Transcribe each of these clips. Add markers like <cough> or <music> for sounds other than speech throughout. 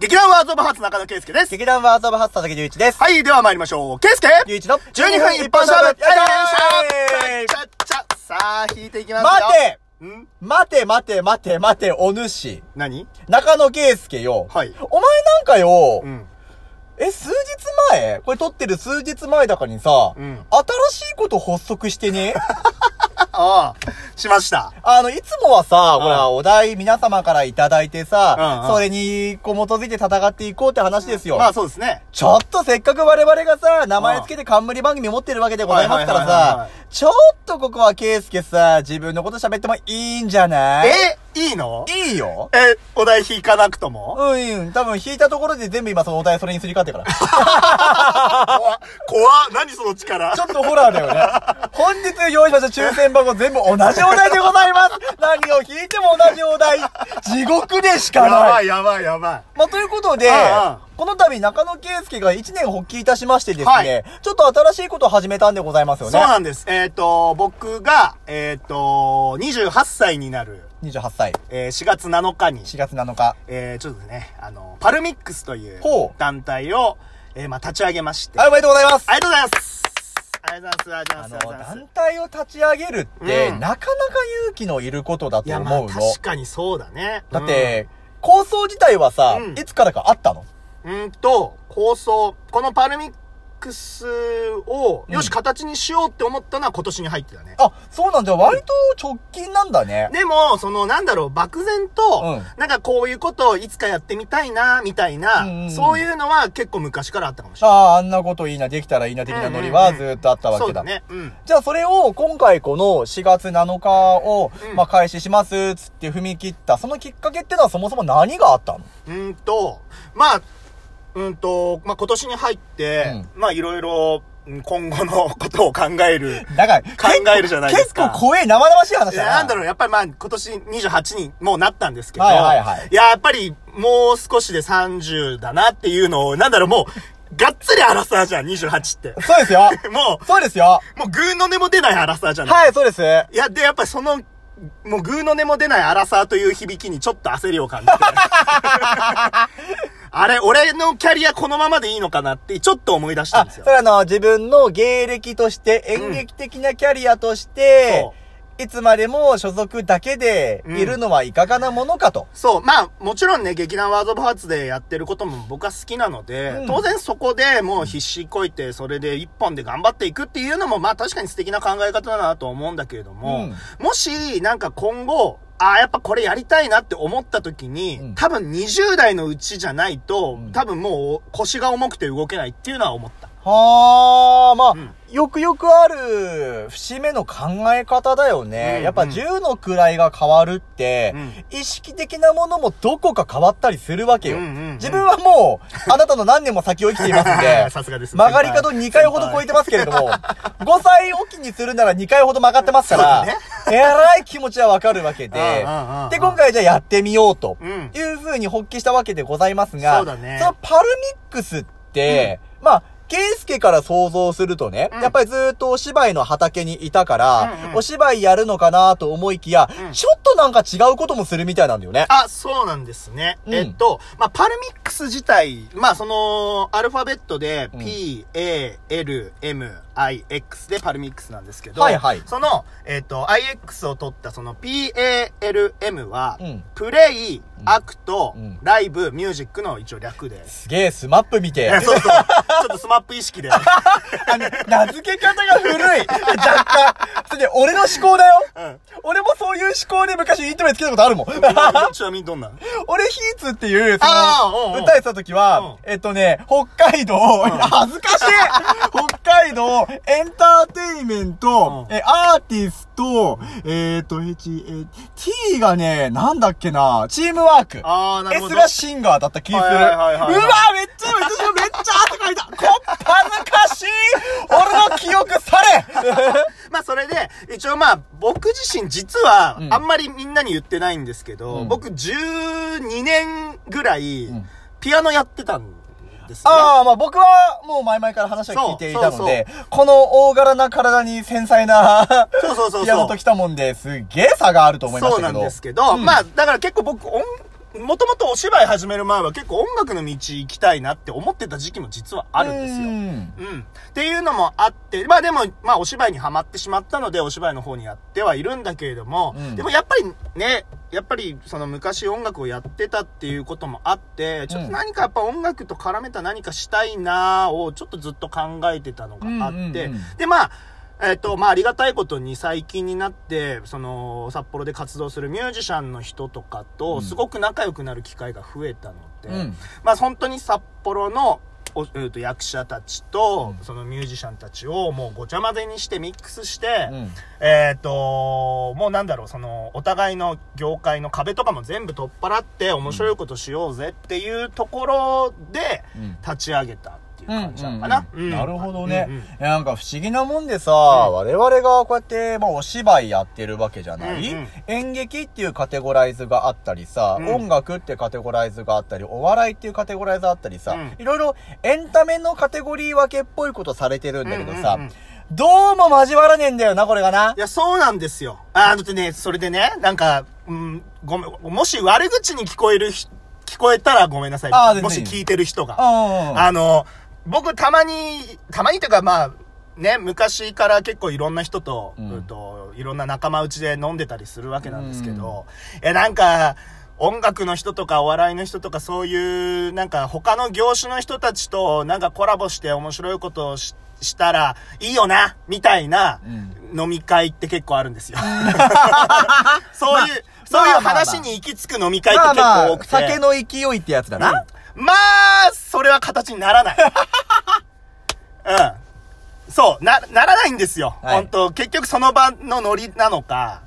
劇団ワーズオブハーツ中野圭介です。劇団ワーズオブハッ佐々木隆一です。はい、では参りましょう。圭介隆一の12分一本勝負やよいしょいちゃっちゃさあ、引いていきますよ。待てん待て待て待て待て、お主。何？中野圭介よ。はいお前なんかよ、うん。え、数日前？これ撮ってる数日前だからにさ、うん新しいこと発足してね？<laughs> ああ、しました。あの、いつもはさ、うんほら、お題皆様からいただいてさ、うんうんそれに、こう、基づいて戦っていこうって話ですよ。まあそうですね。ちょっとせっかく我々がさ、名前つけて冠番組持ってるわけでございますからさい、ちょっとここはケイスケさ、自分のこと喋ってもいいんじゃない？え、いいの？いいよ。え、お題引かなくとも？うんうん。多分引いたところで全部今そのお題それにすり替わってるから。<laughs> 怖っ怖っ何その力？ちょっとホラーだよね。本日用意しました抽選箱全部同じお題でございます。何を引いても同じお題。地獄でしかやない。ばいやばいやばい。まあ、ということでうんうん、この度中野圭介が1年発起いたしましてですね、はいちょっと新しいことを始めたんでございますよね。そうなんです。えっ、と、僕が、えっ、と、28歳になる、28歳、えー4月7日に、4月7日。えーちょっとね、あの、パルミックスというほう団体を、えーまあ、立ち上げまして。はい、おめでとうございます。ありがとうございます。ありがとうございます。ありがとうございます。ありがとうございます団体を立ち上げるって、うんなかなか勇気のいることだいや、と思うの。まあ、確かにそうだね。だって、構想自体はさ、うんいつからかあったの？うん、うんと、構想、このパルミックスを、うんよし、形にしようって思ったのは今年に入ってたね。あ、そうなんだ。割と直近なんだね。でも、その、なんだろう、漠然と、うんなんかこういうことをいつかやってみたいな、みたいな、そういうのは結構昔からあったかもしれない。ああ、あんなこといいな、できたらいいな、的なノリはずーっとあったわけだ。そうだね。うん。じゃあそれを今回この4月7日を、うんまあ開始しますつって踏み切った、そのきっかけってのはそもそも何があったの？うんと、まあ、うんと、まあ今年に入って、まあいろいろ、うん今後のことを考える。<laughs> だから、考えるじゃないですか結構怖え、生々しい話だな。なんだろう、やっぱりまあ今年28にもうなったんですけど、はいはいはいや、やっぱりもう少しで30だなっていうのを、なんだろう、もう、がっつりアラサーじゃん、28って。そうですよ。<laughs> もそうですよ。う、もうグーの音も出ないアラサーじゃない。はい、そうです。いや、で、やっぱりその、もうグーの音も出ないアラサーという響きにちょっと焦りを感じて。<laughs> あれ、俺のキャリアこのままでいいのかなって、ちょっと思い出したんあ、ですよそ。れあの、自分の芸歴として、演劇的なキャリアとして、そいつまでも所属だけでいるのはいかがなものかと。そう。まあ、もちろんね、劇団ワードオブハーツでやってることも僕は好きなので、うん当然そこでもう必死こいて、それで一本で頑張っていくっていうのも、まあ確かに素敵な考え方だなと思うんだけれども、もし、なんか今後、ああ、やっぱこれやりたいなって思った時に、うん。多分20代のうちじゃないと、うん。多分もう腰が重くて動けないっていうのは思った。はあ、まあ、うん。よくよくある節目の考え方だよね。うんやっぱ10の位が変わるって、うん。意識的なものもどこか変わったりするわけよ。うんうんうん。自分はもう、あなたの何年も先を生きていますんで、<laughs> さすがです。曲がり角2回ほど超えてますけれども、5歳おきにするなら2回ほど曲がってますから、そうえらい気持ちはわかるわけでで、今回じゃあやってみようとうん。いう風に発起したわけでございますが、そうだね。そのパルミックスって、まあ、ケイスケから想像するとね、うんやっぱりずーっとお芝居の畑にいたから、うんうんお芝居やるのかなと思いきや、うんちょっとなんか違うこともするみたいなんだよね。あ、そうなんですね。うんえっと、まあ、パルミックス自体、まあ、その、アルファベットで、うん P, A, L, M, I, X でパルミックスなんですけど、はいはいその、えっと、IX を取ったその P, A, L, M は、うん Play、Act、うん Live、Music の一応略で。すげえ、スマップ見て。そうそう。<laughs> ちょっとスマップ意識で。<laughs> あの、名付け方が古い。若干。それで、俺の思考だよ。うん。俺もいう思考で昔イントロにつけたことあるもん。ちなみにどんな？<laughs> 俺、ヒーツっていう、その、歌えてた時は、うん。えっとね、北海道、恥ずかしい。<laughs> 北海道、エンターテイメント、うん。え、アーティスト、えっと、H、え、T がね、なんだっけな、チームワーク。あー、なるほ S ど。がシンガーだった気する。うわめっちゃ、めっちゃ、めっちゃ汗かいた。こっ恥ずかしい。俺の記憶され <laughs> まあそれで、一応まあ僕自身実はうんあんまりみんなに言ってないんですけど、うん僕12年ぐらいんピアノやってたんですね。ああ、まあ僕はもう前々から話は聞いていたので、この大柄な体に繊細なそうそうそうそう。<laughs> ピアノと来たもんで、すっげえ差があると思いましたけど。そうなんですけど、うんまあだから結構僕音もともとお芝居始める前は結構音楽の道行きたいなって思ってた時期も実はあるんですよ。うんうん。っていうのもあって、まあでも、まあお芝居にはまってしまったので、お芝居の方にやってはいるんだけれども、うんでもやっぱりね、やっぱりその昔音楽をやってたっていうこともあって、ちょっと何かやっぱ音楽と絡めた何かしたいなをちょっとずっと考えてたのがあって、でまあ、えっ、と、まあ、ありがたいことに最近になって、その、札幌で活動するミュージシャンの人とかうと、ん。すごく仲良くなる機会が増えたので、うん。まあ、本当に札幌の、おえーと役者たちと、うん。そのミュージシャンたちをもうごちゃ混ぜにしてミックスして、うん。えっ、と、もうなんだろう、その、お互いの業界の壁とかも全部取っ払って面白いことしようぜっていうところでうん。立ち上げたっていう感じなのかな。うんうんうんうんなるほどね。うんうんなんか不思議なもんでさ、我々がこうやって、まあ、お芝居やってるわけじゃない、うんうん演劇っていうカテゴライズがあったりさ、うん音楽ってカテゴライズがあったり、お笑いっていうカテゴライズがあったりさ、うんいろいろエンタメのカテゴリー分けっぽいことされてるんだけどさ、うんうんうんどうも交わらねえんだよな、これがな。いや、そうなんですよ。あ、だってね、それでね、なんか、うん、ごめん、もし悪口に聞こえるひ、聞こえたらごめんなさい。もし聞いてる人が。うん。あの、僕たまに、たまにというかまあ、ね、昔から結構いろんな人と、うんうんと、いろんな仲間内で飲んでたりするわけなんですけど、え、なんか、音楽の人とかお笑いの人とかそういう、なんか他の業種の人たちとなんかコラボして面白いことをししたらいいよな、みたいなうん飲み会って結構あるんですよ。<laughs> そういう、そういうまあまあまあ話に行き着く飲み会って結まあまあ構多く、て。酒の勢いってやつだな。うんまあ、それは形にならない。<laughs> うん。そう、な、ならないんですよ。はい本当結局その場のノリなのか。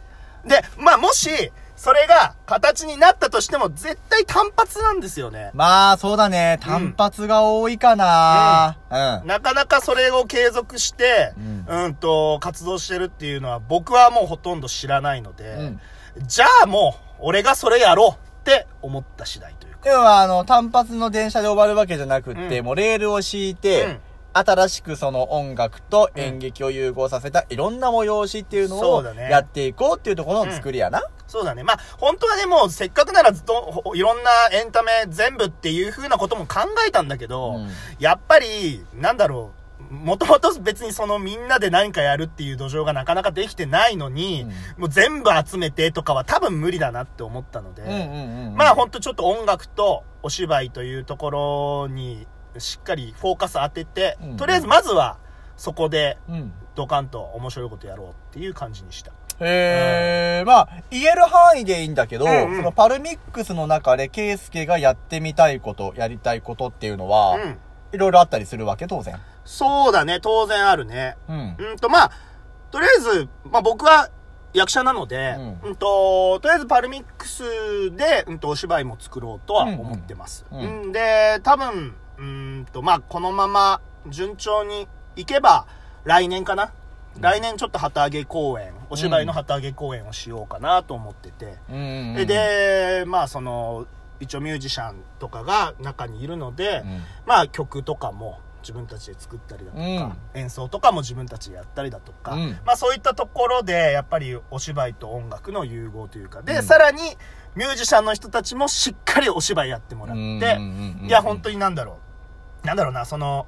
で、まあもし、それが形になったとしても絶対単発なんですよね。まあ、そうだね。単発が多いかな。うん。なかなかそれを継続して、ううん、と、活動してるっていうのは僕はもうほとんど知らないので、うんじゃあもう、俺がそれやろうって思った次第というか。要は、あの、単発の電車で終わるわけじゃなくって、うん。もうレールを敷いて、うん。新しくその音楽と演劇を融合させたいろんな催しっていうのをそうだね。やっていこうっていうところの作りやな。そうだね。まあ、本当はね、もうせっかくならずっと、ほいろんなエンタメ全部っていう風なことも考えたんだけど、うん。やっぱり、なんだろう、もともと別にそのみんなで何かやるっていう土壌がなかなかできてないのに、もう全部集めてとかは多分無理だなって思ったので、うんうんうんうん。まあほんとちょっと音楽とお芝居というところにしっかりフォーカス当てて、うんとりあえずまずはそこでうん。ドカンと面白いことやろうっていう感じにした。へえ、まあ、言える範囲でいいんだけど、うんうんそのパルミックスの中で、ケイスケがやってみたいこと、やりたいことっていうのは、うん。いろいろあったりするわけ、当然。そうだね、当然あるね。うん。うんと、まあ、とりあえず、まあ僕は役者なので、ううんん、と、とりあえずパルミックスで、うんと、お芝居も作ろうとは思ってます。ううんんで、多分、うんと、まあこのまま順調にいけば、来年かな、来年ちょっと旗揚げ公演、お芝居の旗揚げ公演をしようかなと思ってて。うんうんうん。でで、まあその、一応ミュージシャンとかが中にいるので、うんまあ曲とかも自分たちで作ったりだとか、うん。演奏とかも自分たちでやったりだとか、うん。まあそういったところでやっぱりお芝居と音楽の融合というか、で、うん。さらにミュージシャンの人たちもしっかりお芝居やってもらって、いや本当になんだろう、なんだろうな、その、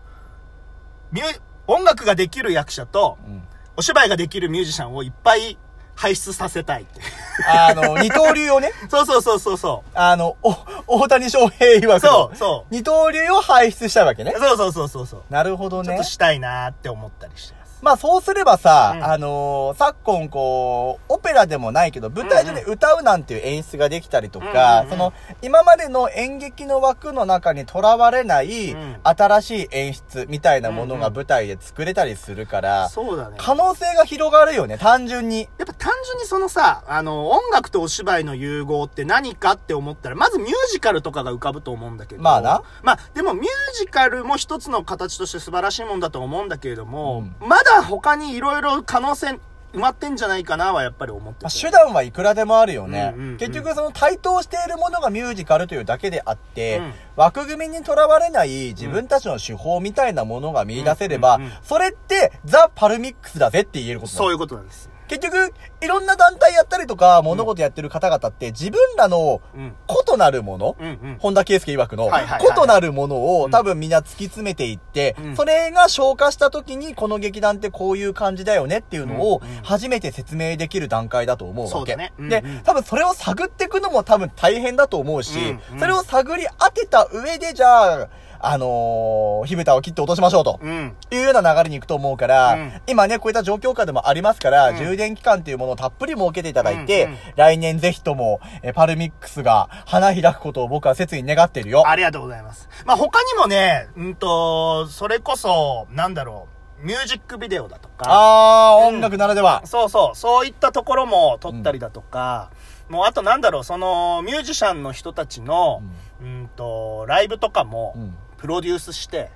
ミュ音楽ができる役者とうん。お芝居ができるミュージシャンをいっぱい輩出させたいって。あの、<laughs> 二刀流をね、そうそうそうそうそあの、お、大谷翔平曰う。くのそうそう。二刀流を輩出したいわけね。そうそうそうそうそう。なるほどねちょっと。したいなーって思ったりしてます。まあそうすればさ、うんあのー昨今こう、オペラでもないけど、舞台上で歌うなんていう演出ができたりとか、うんうんその、今までの演劇の枠の中にとらわれない、うん新しい演出みたいなものうんうんが舞台で作れたりするから、そうだね。可能性が広がるよね、単純に。やっぱ単純にそのさ、あの、音楽とお芝居の融合って何かって思ったら、まずミュージカルとかが浮かぶと思うんだけど。まあな。まあ、でもミュージカルも一つの形として素晴らしいもんだと思うんだけれども、まだ他にいろいろ可能性埋まってんじゃないかなはやっぱり思ってて。まあ手段はいくらでもあるよね。うんうんうん結局その対等しているものがミュージカルというだけであって、うん枠組みにとらわれない自分たちの手法みたいなものが見出せれば、うんうんうんそれってザ・パルミックスだぜって言えることだ。そういうことなんです。結局、いろんな団体やったりとか、物事やってる方々って、自分らのうん。異なるもの、うんうん。本田圭佑曰くの、異なるものをうん多分みんな突き詰めていって、うんそれが消化した時にこの劇団ってこういう感じだよねっていうのを初めて説明できる段階だと思うわけ。そうだねうんうんで、多分それを探っていくのも多分大変だと思うし、うんうんそれを探り当てた上でじゃあ、あのー、火蓋を切って落としましょうと。うん。いうような流れに行くと思うから、うん今ね、こういった状況下でもありますから、うん充電期間っていうものをたっぷり設けていただいて、うんうん来年ぜひとも、えパルミックスが花開くことを僕は切に願ってるよ。ありがとうございます。まあ、他にもね、うんと、それこそ、なんだろう、ミュージックビデオだとか、あー、うん音楽ならでは。そうそう、そういったところも撮ったりだとか、もうあとなんだろう、その、ミュージシャンの人たちの、うんと、ライブとかもう、ん。プロデュースして、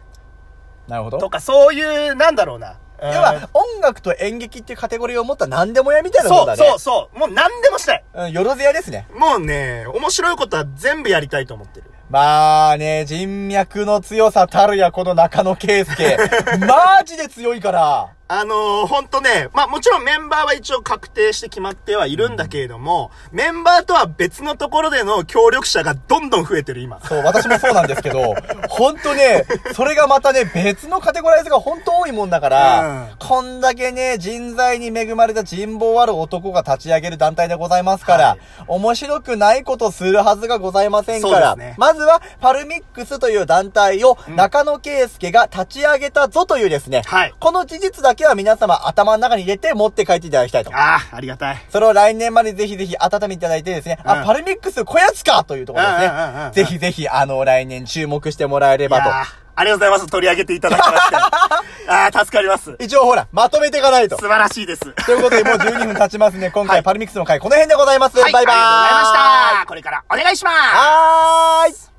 なるほど。とか、そういう、なんだろうな。要は、音楽と演劇っていうカテゴリーを持った何でもやみたいなものそうだね。そうそう。もう何でもしたい。うん、よろずやですね。もうね、面白いことは全部やりたいと思ってる。まあね、人脈の強さたるや、この中野圭介。<laughs> マジで強いから。あのー、ほんとね、まあもちろんメンバーは一応確定して決まってはいるんだけれども、メンバーとは別のところでの協力者がどんどん増えてる今。そう、私もそうなんですけど、ほんとね、それがまたね、別のカテゴライズが本当多いもんだから、うん。こんだけね、人材に恵まれた人望ある男が立ち上げる団体でございますから、はい。面白くないことするはずがございませんから、ね。まずは、パルミックスという団体を中野圭介が立ち上げたぞというですね、はい。この事実だけは皆様頭の中に入れて持って帰っていただきたいと。ああ、ありがたい。それを来年までぜひぜひ温めていただいてですね、あ、うんパルミックスこやつかというところですうんうんうんうんうん。ねぜひぜひ、あの、来年注目してもらえればと。ありがとうございます。取り上げていただきまして。<laughs> ああ、助かります。一応ほら、まとめていかないと。素晴らしいです。ということで、もう12分経ちますね。<laughs> 今はい回パルミックスの回、この辺でございます。はい、バイバーイ。ありがとうございました。これからお願いします。はーい。